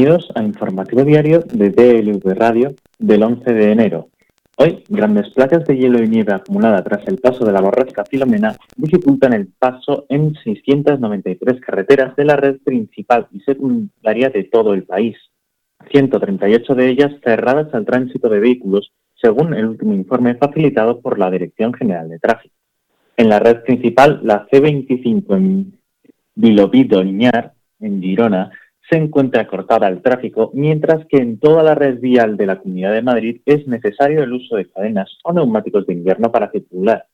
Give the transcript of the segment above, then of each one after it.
Bienvenidos al informativo diario de DLV Radio del 11 de enero. Hoy, grandes placas de hielo y nieve acumulada tras el paso de la borrasca Filomena dificultan el paso en 693 carreteras de la red principal y secundaria de todo el país. 138 de ellas cerradas al tránsito de vehículos, según el último informe facilitado por la Dirección General de Tráfico. En la red principal, la C25 en Vilovido Liñar, en Girona, se encuentra cortada al tráfico, mientras que en toda la red vial de la Comunidad de Madrid es necesario el uso de cadenas o neumáticos de invierno para circular,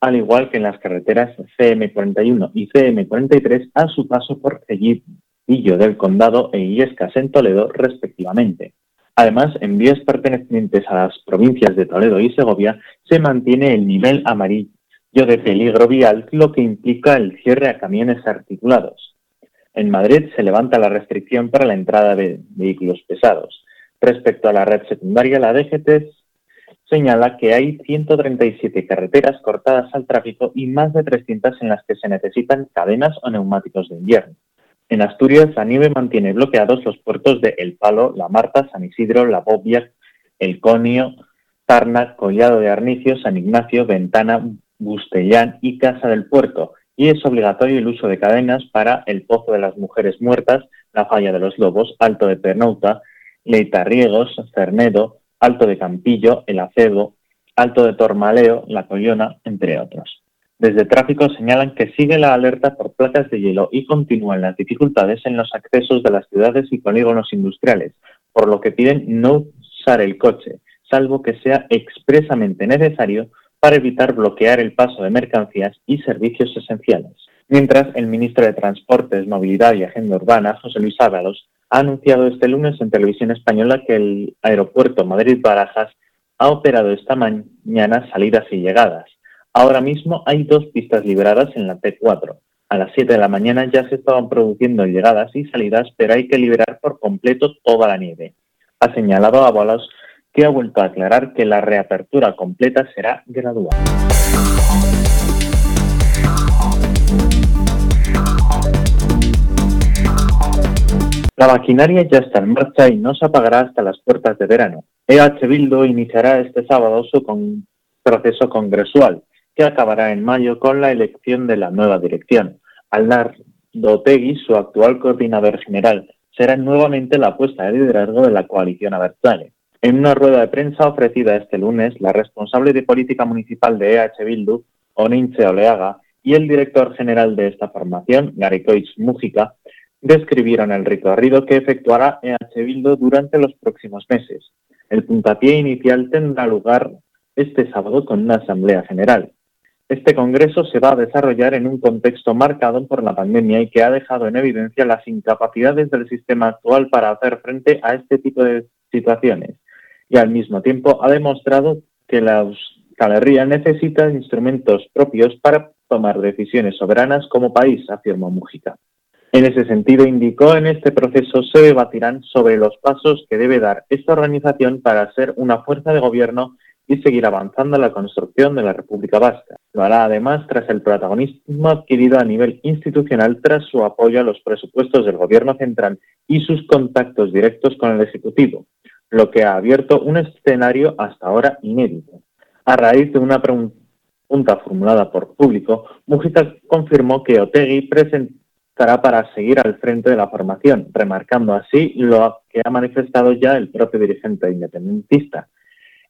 al igual que en las carreteras CM41 y CM43 a su paso por Cellillo del Condado e Illescas en Toledo, respectivamente. Además, en vías pertenecientes a las provincias de Toledo y Segovia se mantiene el nivel amarillo de peligro vial, lo que implica el cierre a camiones articulados. En Madrid se levanta la restricción para la entrada de vehículos pesados. Respecto a la red secundaria, la DGT señala que hay 137 carreteras cortadas al tráfico y más de 300 en las que se necesitan cadenas o neumáticos de invierno. En Asturias, la nieve mantiene bloqueados los puertos de El Palo, La Marta, San Isidro, La Bobia, El Conio, Tarna, Collado de Arnicio, San Ignacio, Ventana, Bustellán y Casa del Puerto, y es obligatorio el uso de cadenas para el Pozo de las Mujeres Muertas, la Falla de los Lobos, Alto de Pernouta, Leitarriegos, Cernedo, Alto de Campillo, El Acebo, Alto de Tormaleo, La Collona, entre otros. Desde tráfico señalan que sigue la alerta por placas de hielo y continúan las dificultades en los accesos de las ciudades y polígonos industriales, por lo que piden no usar el coche, salvo que sea expresamente necesario para evitar bloquear el paso de mercancías y servicios esenciales. Mientras, el ministro de Transportes, Movilidad y Agenda Urbana, José Luis Ábalos, ha anunciado este lunes en televisión española que el aeropuerto Madrid-Barajas ha operado esta mañana salidas y llegadas. Ahora mismo hay dos pistas liberadas en la T4. A las 7 de la mañana ya se estaban produciendo llegadas y salidas, pero hay que liberar por completo toda la nieve. Ha señalado Ábalos que ha vuelto a aclarar que la reapertura completa será gradual. La maquinaria ya está en marcha y no se apagará hasta las puertas de verano. EH Bildo iniciará este sábado su proceso congresual, que acabará en mayo con la elección de la nueva dirección. Alnar Dotegui, su actual coordinador general, será nuevamente la apuesta de liderazgo de la coalición Abertzale. En una rueda de prensa ofrecida este lunes, la responsable de política municipal de EH Bildu, Oninche Oleaga, y el director general de esta formación, Garikoich Mújica, describieron el recorrido que efectuará EH Bildu durante los próximos meses. El puntapié inicial tendrá lugar este sábado con una asamblea general. Este congreso se va a desarrollar en un contexto marcado por la pandemia y que ha dejado en evidencia las incapacidades del sistema actual para hacer frente a este tipo de situaciones y al mismo tiempo ha demostrado que la Euskal necesita instrumentos propios para tomar decisiones soberanas como país, afirmó Mujica. En ese sentido, indicó, en este proceso se debatirán sobre los pasos que debe dar esta organización para ser una fuerza de gobierno y seguir avanzando en la construcción de la República Vasca. Lo hará además tras el protagonismo adquirido a nivel institucional tras su apoyo a los presupuestos del Gobierno central y sus contactos directos con el Ejecutivo, lo que ha abierto un escenario hasta ahora inédito. A raíz de una pregunta formulada por público, Mujica confirmó que Otegui presentará para seguir al frente de la formación, remarcando así lo que ha manifestado ya el propio dirigente independentista.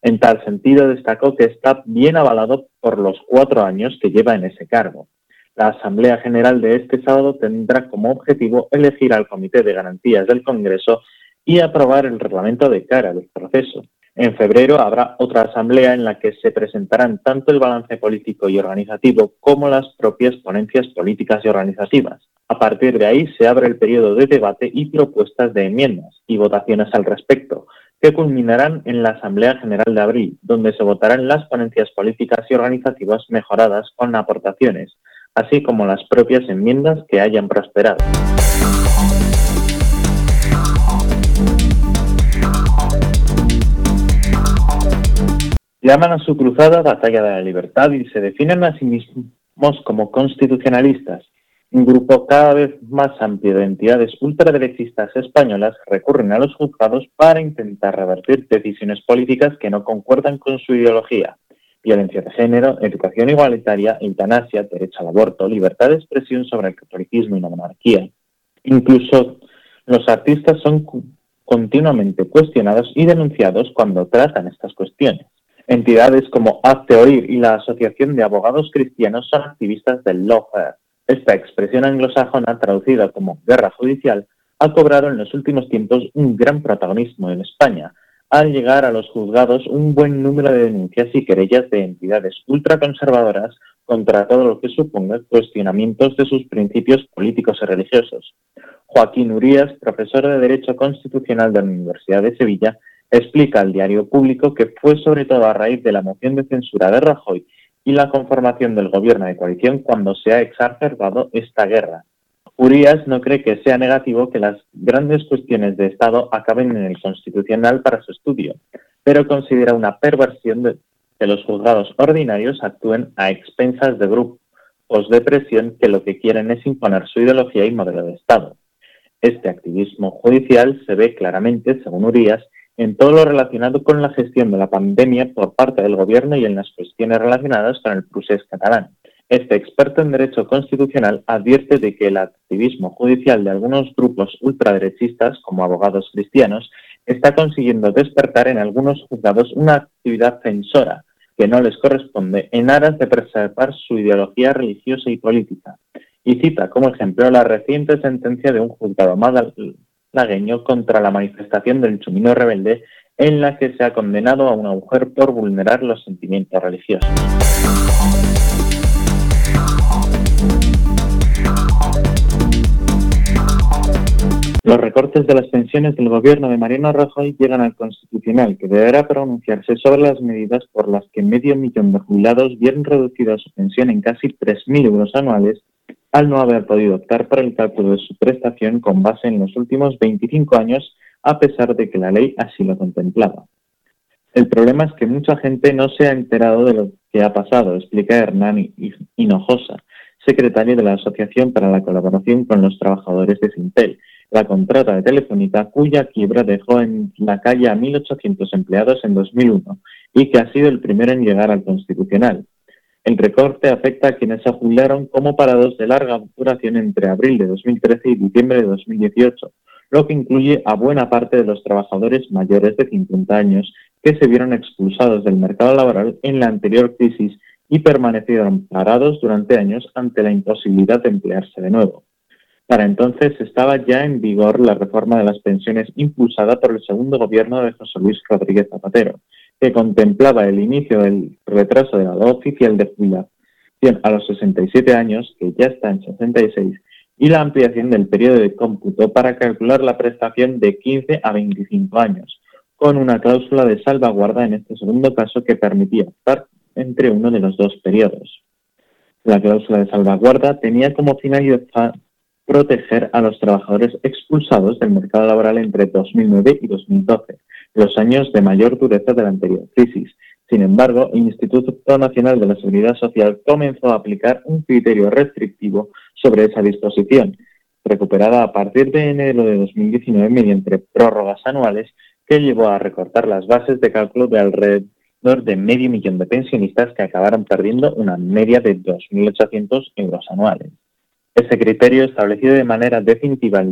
En tal sentido, destacó que está bien avalado por los cuatro años que lleva en ese cargo. La Asamblea General de este sábado tendrá como objetivo elegir al Comité de Garantías del Congreso y aprobar el reglamento de cara del proceso. En febrero habrá otra asamblea en la que se presentarán tanto el balance político y organizativo como las propias ponencias políticas y organizativas. A partir de ahí se abre el periodo de debate y propuestas de enmiendas y votaciones al respecto, que culminarán en la Asamblea General de abril, donde se votarán las ponencias políticas y organizativas mejoradas con aportaciones, así como las propias enmiendas que hayan prosperado. Llaman a su cruzada Batalla de la Libertad y se definen a sí mismos como constitucionalistas. un grupo cada vez más amplio de entidades ultraderechistas españolas recurren a los juzgados para intentar revertir decisiones políticas que no concuerdan con su ideología. Violencia de género, educación igualitaria, eutanasia, derecho al aborto, libertad de expresión sobre el catolicismo y la monarquía. Incluso los artistas son continuamente cuestionados y denunciados cuando tratan estas cuestiones. Entidades como Hazte Oír y la Asociación de Abogados Cristianos son activistas del lawfare. Esta expresión anglosajona, traducida como guerra judicial, ha cobrado en los últimos tiempos un gran protagonismo en España, al llegar a los juzgados un buen número de denuncias y querellas de entidades ultraconservadoras contra todo lo que suponga cuestionamientos de sus principios políticos y religiosos. Joaquín Urías, profesor de Derecho Constitucional de la Universidad de Sevilla, explica al diario público que fue sobre todo a raíz de la moción de censura de Rajoy y la conformación del gobierno de coalición cuando se ha exacerbado esta guerra. Urias no cree que sea negativo que las grandes cuestiones de Estado acaben en el Constitucional para su estudio, pero considera una perversión de que los juzgados ordinarios actúen a expensas de grupos de presión que lo que quieren es imponer su ideología y modelo de Estado. Este activismo judicial se ve claramente, según Urias, en todo lo relacionado con la gestión de la pandemia por parte del Gobierno y en las cuestiones relacionadas con el procés catalán. Este experto en derecho constitucional advierte de que el activismo judicial de algunos grupos ultraderechistas, como abogados cristianos, está consiguiendo despertar en algunos juzgados una actividad censora que no les corresponde en aras de preservar su ideología religiosa y política. Y cita como ejemplo la reciente sentencia de un juzgado lagueño contra la manifestación del chumino rebelde en la que se ha condenado a una mujer por vulnerar los sentimientos religiosos. Los recortes de las pensiones del gobierno de Mariano Rajoy llegan al Constitucional, que deberá pronunciarse sobre las medidas por las que medio millón de jubilados vieron reducida su pensión en casi 3.000 euros anuales al no haber podido optar por el cálculo de su prestación con base en los últimos 25 años, a pesar de que la ley así lo contemplaba. El problema es que mucha gente no se ha enterado de lo que ha pasado, explica Hernán Hinojosa, secretario de la Asociación para la Colaboración con los Trabajadores de Sintel, la contrata de Telefónica, cuya quiebra dejó en la calle a 1.800 empleados en 2001 y que ha sido el primero en llegar al Constitucional. El recorte afecta a quienes se jubilaron como parados de larga duración entre abril de 2013 y diciembre de 2018, lo que incluye a buena parte de los trabajadores mayores de 50 años que se vieron expulsados del mercado laboral en la anterior crisis y permanecieron parados durante años ante la imposibilidad de emplearse de nuevo. Para entonces estaba ya en vigor la reforma de las pensiones impulsada por el segundo gobierno de José Luis Rodríguez Zapatero, que contemplaba el inicio del retraso de la edad oficial de jubilación a los 67 años, que ya está en 66, y la ampliación del periodo de cómputo para calcular la prestación de 15 a 25 años, con una cláusula de salvaguarda en este segundo caso que permitía optar entre uno de los dos periodos. La cláusula de salvaguarda tenía como finalidad proteger a los trabajadores expulsados del mercado laboral entre 2009 y 2012, los años de mayor dureza de la anterior crisis. Sin embargo, el Instituto Nacional de la Seguridad Social comenzó a aplicar un criterio restrictivo sobre esa disposición, recuperada a partir de enero de 2019 mediante prórrogas anuales que llevó a recortar las bases de cálculo de alrededor de medio millón de pensionistas que acabaron perdiendo una media de 2.800 euros anuales. Ese criterio, establecido de manera definitiva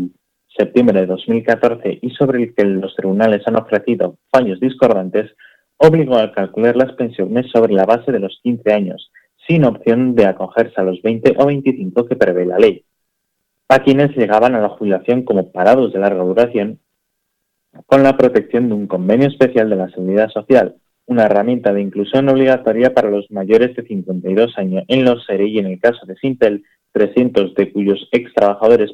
septiembre de 2014 y sobre el que los tribunales han ofrecido fallos discordantes, obligó a calcular las pensiones sobre la base de los 15 años, sin opción de acogerse a los 20 o 25 que prevé la ley. A quienes llegaban a la jubilación como parados de larga duración, con la protección de un convenio especial de la Seguridad Social, una herramienta de inclusión obligatoria para los mayores de 52 años en los SERE y en el caso de Sintel, 300 de cuyos ex trabajadores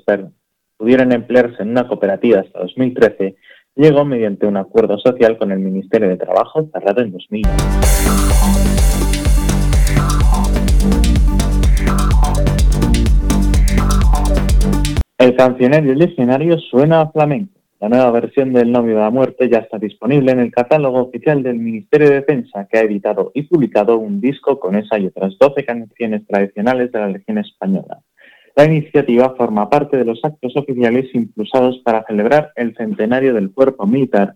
pudieran emplearse en una cooperativa hasta 2013, llegó mediante un acuerdo social con el Ministerio de Trabajo cerrado en 2009. El cancionero y el diccionario suena a flamenco. La nueva versión del Novio de la Muerte ya está disponible en el catálogo oficial del Ministerio de Defensa, que ha editado y publicado un disco con esa y otras 12 canciones tradicionales de la Legión Española. La iniciativa forma parte de los actos oficiales impulsados para celebrar el centenario del cuerpo militar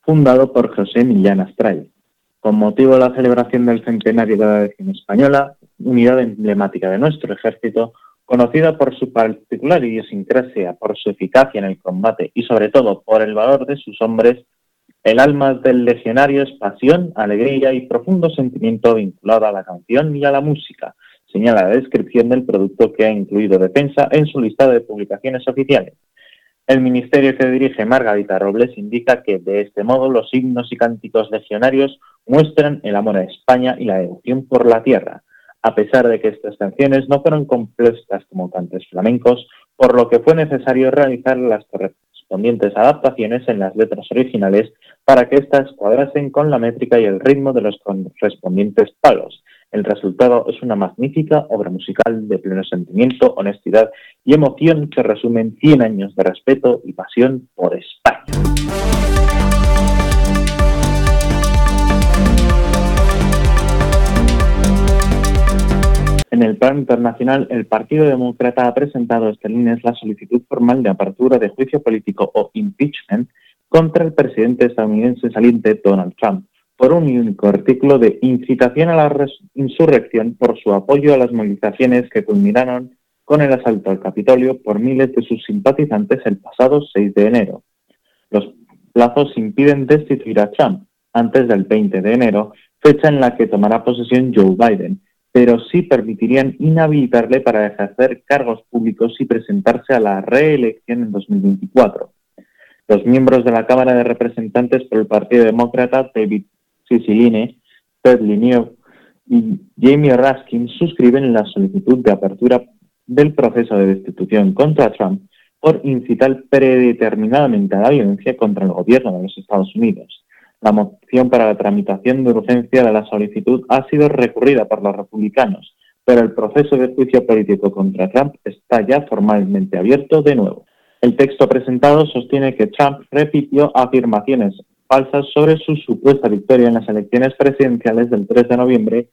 fundado por José Millán Astray. Con motivo de la celebración del centenario de la Legión Española, unidad emblemática de nuestro ejército, conocida por su particular idiosincrasia, por su eficacia en el combate y sobre todo por el valor de sus hombres, el alma del legionario es pasión, alegría y profundo sentimiento vinculado a la canción y a la música, señala la descripción del producto que ha incluido Defensa en su lista de publicaciones oficiales. El ministerio que dirige Margarita Robles indica que de este modo los himnos y cánticos legionarios muestran el amor a España y la devoción por la tierra, a pesar de que estas canciones no fueron compuestas como cantes flamencos, por lo que fue necesario realizar las correspondientes adaptaciones en las letras originales para que éstas cuadrasen con la métrica y el ritmo de los correspondientes palos, el resultado es una magnífica obra musical de pleno sentimiento, honestidad y emoción que resumen 100 años de respeto y pasión por España. En el plano internacional, el Partido Demócrata ha presentado este lunes la solicitud formal de apertura de juicio político o impeachment contra el presidente estadounidense saliente Donald Trump por un único artículo de incitación a la insurrección por su apoyo a las movilizaciones que culminaron con el asalto al Capitolio por miles de sus simpatizantes el pasado 6 de enero. Los plazos impiden destituir a Trump antes del 20 de enero, fecha en la que tomará posesión Joe Biden, pero sí permitirían inhabilitarle para ejercer cargos públicos y presentarse a la reelección en 2024. Los miembros de la Cámara de Representantes por el Partido Demócrata, David Ciciline, Ted Lineo y Jamie Raskin suscriben la solicitud de apertura del proceso de destitución contra Trump por incitar predeterminadamente a la violencia contra el gobierno de los Estados Unidos. La moción para la tramitación de urgencia de la solicitud ha sido recurrida por los republicanos, pero el proceso de juicio político contra Trump está ya formalmente abierto de nuevo. El texto presentado sostiene que Trump repitió afirmaciones falsas sobre su supuesta victoria en las elecciones presidenciales del 3 de noviembre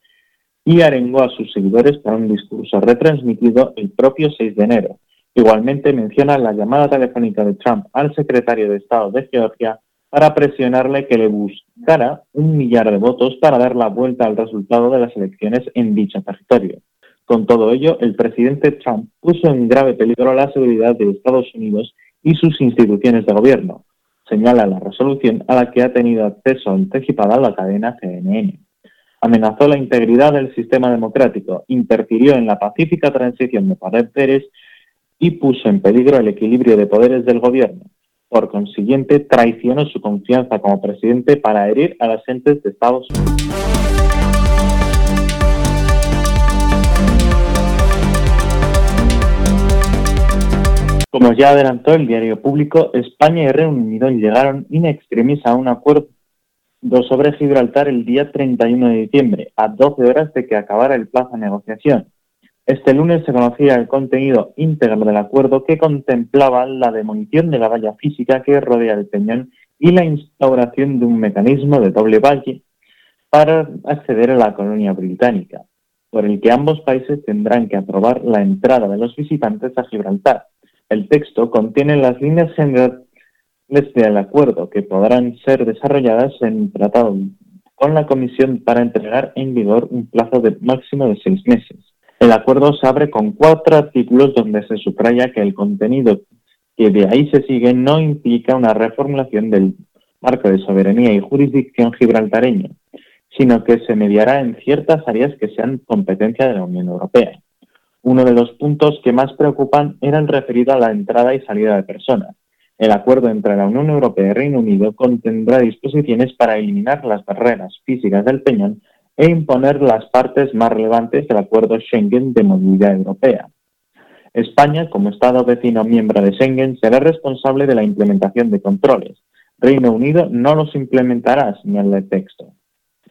y arengó a sus seguidores para un discurso retransmitido el propio 6 de enero. Igualmente menciona la llamada telefónica de Trump al secretario de Estado de Georgia para presionarle que le buscara un millar de votos para dar la vuelta al resultado de las elecciones en dicho territorio. Con todo ello, el presidente Trump puso en grave peligro la seguridad de Estados Unidos y sus instituciones de gobierno, señala la resolución a la que ha tenido acceso anticipada la cadena CNN. Amenazó la integridad del sistema democrático, interfirió en la pacífica transición de poderes y puso en peligro el equilibrio de poderes del gobierno. Por consiguiente, traicionó su confianza como presidente para herir a las gentes de Estados Unidos. Como ya adelantó el diario público, España y Reino Unido llegaron in extremis a un acuerdo sobre Gibraltar el día 31 de diciembre, a 12 horas de que acabara el plazo de negociación. Este lunes se conocía el contenido íntegro del acuerdo que contemplaba la demolición de la valla física que rodea el peñón y la instauración de un mecanismo de doble valle para acceder a la colonia británica, por el que ambos países tendrán que aprobar la entrada de los visitantes a Gibraltar el texto contiene las líneas generales del acuerdo que podrán ser desarrolladas en tratado con la Comisión para entregar en vigor un plazo de máximo de seis meses. El acuerdo se abre con cuatro artículos donde se subraya que el contenido que de ahí se sigue no implica una reformulación del marco de soberanía y jurisdicción gibraltareño, sino que se mediará en ciertas áreas que sean competencia de la Unión Europea. Uno de los puntos que más preocupan era el referido a la entrada y salida de personas. El acuerdo entre la Unión Europea y Reino Unido contendrá disposiciones para eliminar las barreras físicas del peñón e imponer las partes más relevantes del acuerdo Schengen de movilidad europea. España, como Estado vecino miembro de Schengen, será responsable de la implementación de controles. Reino Unido no los implementará, señala el texto.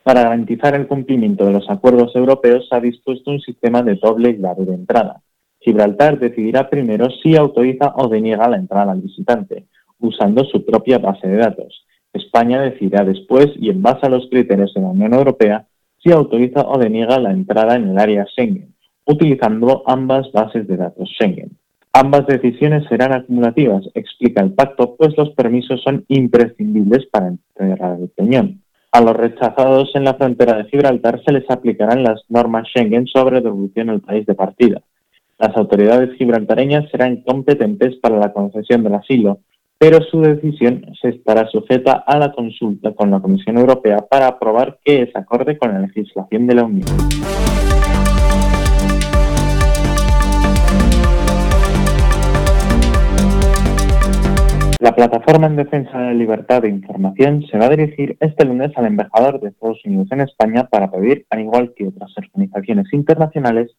Para garantizar el cumplimiento de los acuerdos europeos se ha dispuesto un sistema de doble llave de entrada. Gibraltar decidirá primero si autoriza o deniega la entrada al visitante, usando su propia base de datos. España decidirá después y en base a los criterios de la Unión Europea si autoriza o deniega la entrada en el área Schengen, utilizando ambas bases de datos Schengen. Ambas decisiones serán acumulativas, explica el pacto, pues los permisos son imprescindibles para entrar el peñón. A los rechazados en la frontera de Gibraltar se les aplicarán las normas Schengen sobre devolución al país de partida. Las autoridades gibraltareñas serán competentes para la concesión del asilo, pero su decisión se estará sujeta a la consulta con la Comisión Europea para aprobar que es acorde con la legislación de la Unión. La plataforma en defensa de la libertad de información se va a dirigir este lunes al embajador de Estados Unidos en España para pedir, al igual que otras organizaciones internacionales,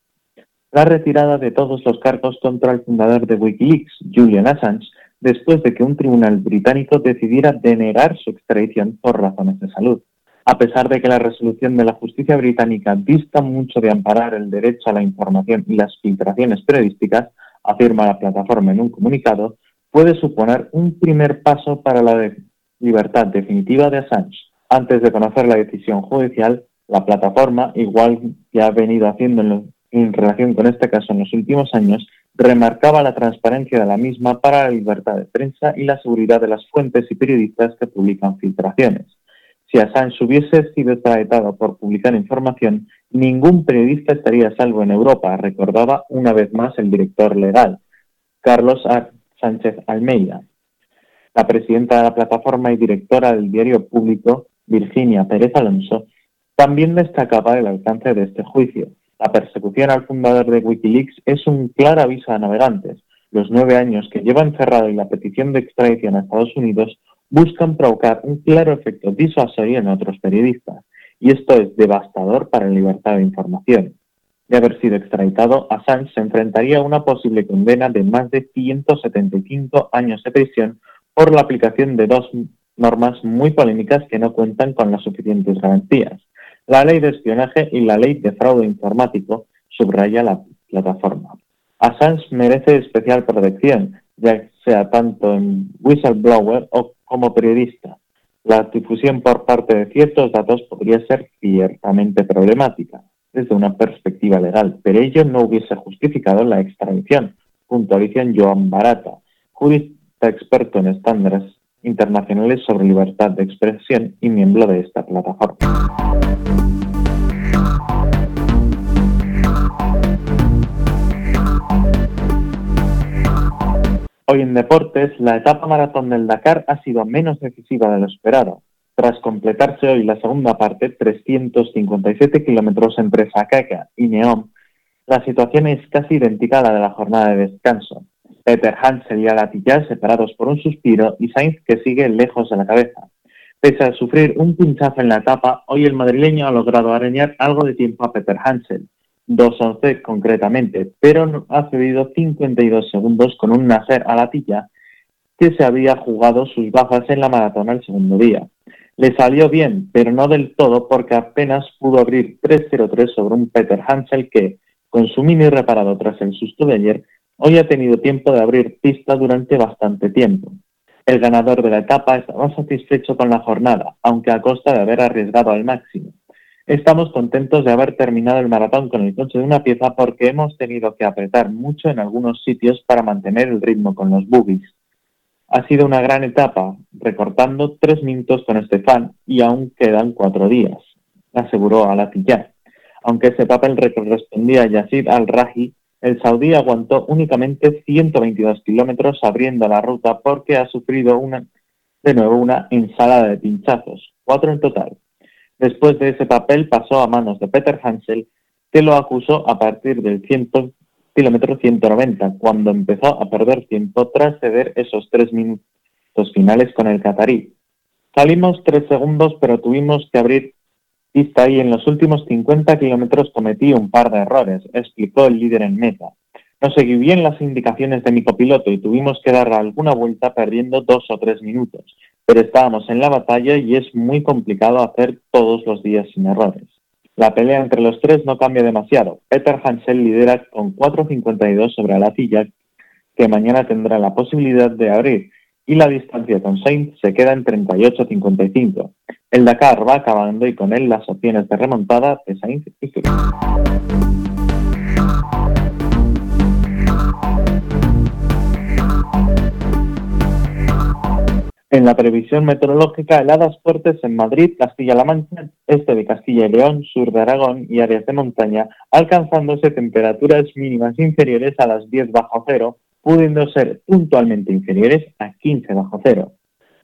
la retirada de todos los cargos contra el fundador de Wikileaks, Julian Assange, después de que un tribunal británico decidiera denegar su extradición por razones de salud. A pesar de que la resolución de la justicia británica dista mucho de amparar el derecho a la información y las filtraciones periodísticas, afirma la plataforma en un comunicado, puede suponer un primer paso para la libertad definitiva de Assange. Antes de conocer la decisión judicial, la plataforma, igual que ha venido haciendo en, relación con este caso en los últimos años, remarcaba la transparencia de la misma para la libertad de prensa y la seguridad de las fuentes y periodistas que publican filtraciones. Si Assange hubiese sido extraditado por publicar información, ningún periodista estaría salvo en Europa, recordaba una vez más el director legal, Carlos Sánchez Almeida. La presidenta de la plataforma y directora del diario público, Virginia Pérez Alonso, también destacaba el alcance de este juicio. La persecución al fundador de Wikileaks es un claro aviso a navegantes. Los nueve años que lleva encerrado y la petición de extradición a Estados Unidos buscan provocar un claro efecto disuasorio en otros periodistas. Y esto es devastador para la libertad de información. De haber sido extraditado, Assange se enfrentaría a una posible condena de más de 175 años de prisión por la aplicación de dos normas muy polémicas que no cuentan con las suficientes garantías la ley de espionaje y la ley de fraude informático, subraya la plataforma. Assange merece especial protección, ya sea tanto en whistleblower o como periodista. La difusión por parte de ciertos datos podría ser ciertamente problemática desde una perspectiva legal, pero ello no hubiese justificado la extradición, puntualiza Joan Barata, jurista experto en estándares internacionales sobre libertad de expresión y miembro de esta plataforma. Hoy en deportes, la etapa maratón del Dakar ha sido menos decisiva de lo esperado. Tras completarse hoy la segunda parte, 357 kilómetros entre Sakaka y Neom, la situación es casi idéntica a la de la jornada de descanso. Peter Hansel y Alatillas separados por un suspiro y Sainz que sigue lejos de la cabeza. Pese a sufrir un pinchazo en la etapa, hoy el madrileño ha logrado arañar algo de tiempo a Peter Hansel, 2.11 concretamente, pero ha cedido 52 segundos con un Nasser a la tilla que se había jugado sus bajas en la maratón el segundo día. Le salió bien, pero no del todo porque apenas pudo abrir 3.03 sobre un Peter Hansel que, con su mini reparado tras el susto de ayer, hoy ha tenido tiempo de abrir pista durante bastante tiempo. El ganador de la etapa estaba satisfecho con la jornada, aunque a costa de haber arriesgado al máximo. Estamos contentos de haber terminado el maratón con el coche de una pieza porque hemos tenido que apretar mucho en algunos sitios para mantener el ritmo con los boogies. Ha sido una gran etapa, recortando tres minutos con Estefan y aún quedan cuatro días, aseguró Alatilla. Aunque ese papel correspondía a Yazid al-Raji, el saudí aguantó únicamente 122 kilómetros abriendo la ruta porque ha sufrido una, de nuevo una ensalada de pinchazos, cuatro en total. Después de ese papel pasó a manos de Peter Hansel, que lo acusó a partir del 100, kilómetro 190, cuando empezó a perder tiempo tras ceder esos tres minutos finales con el catarí. Salimos tres segundos, pero tuvimos que abrir pista y en los últimos 50 kilómetros cometí un par de errores, explicó el líder en meta. No seguí bien las indicaciones de mi copiloto y tuvimos que dar alguna vuelta perdiendo dos o tres minutos pero estábamos en la batalla y es muy complicado hacer todos los días sin errores. La pelea entre los tres no cambia demasiado. Peter Hansel lidera con 4.52 sobre la silla, que mañana tendrá la posibilidad de abrir, y la distancia con Sainz se queda en 38.55. El Dakar va acabando y con él las opciones de remontada de Sainz y. En la previsión meteorológica, heladas fuertes en Madrid, Castilla-La Mancha, este de Castilla y León, sur de Aragón y áreas de montaña, alcanzándose temperaturas mínimas inferiores a las 10 bajo cero, pudiendo ser puntualmente inferiores a 15 bajo cero.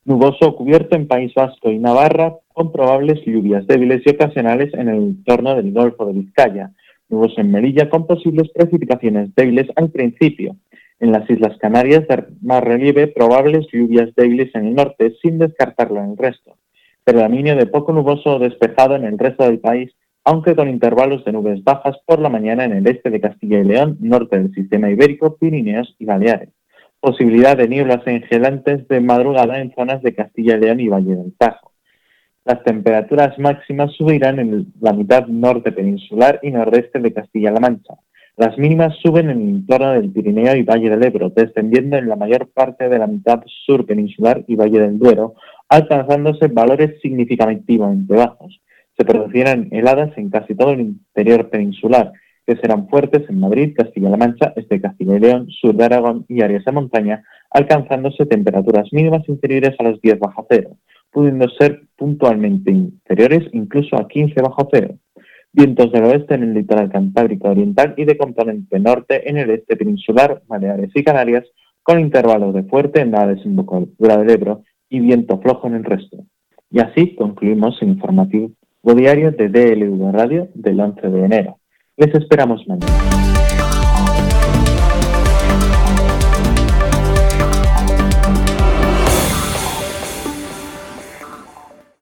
Nuboso cubierto en País Vasco y Navarra, con probables lluvias débiles y ocasionales en el entorno del Golfo de Vizcaya. Nuboso en Melilla, con posibles precipitaciones débiles al principio, en las Islas Canarias, de más relieve, probables lluvias débiles en el norte, sin descartarlo en el resto. Predominio de poco nuboso o despejado en el resto del país, aunque con intervalos de nubes bajas por la mañana en el este de Castilla y León, norte del sistema ibérico, Pirineos y Baleares. Posibilidad de nieblas engelantes de madrugada en zonas de Castilla y León y Valle del Tajo. Las temperaturas máximas subirán en la mitad norte peninsular y nordeste de Castilla-La Mancha. Las mínimas suben en el entorno del Pirineo y Valle del Ebro, descendiendo en la mayor parte de la mitad sur peninsular y Valle del Duero, alcanzándose valores significativamente bajos. Se producirán heladas en casi todo el interior peninsular, que serán fuertes en Madrid, Castilla-La Mancha, este Castilla y León, sur de Aragón y áreas de montaña, alcanzándose temperaturas mínimas inferiores a los 10 bajo cero, pudiendo ser puntualmente inferiores incluso a 15 bajo cero. Vientos del oeste en el litoral cantábrico oriental y de componente norte en el este peninsular, Baleares y Canarias, con intervalos de fuerte en la desembocadura del Ebro y viento flojo en el resto. Y así concluimos el informativo diario de DLV Radio del 11 de enero. Les esperamos mañana.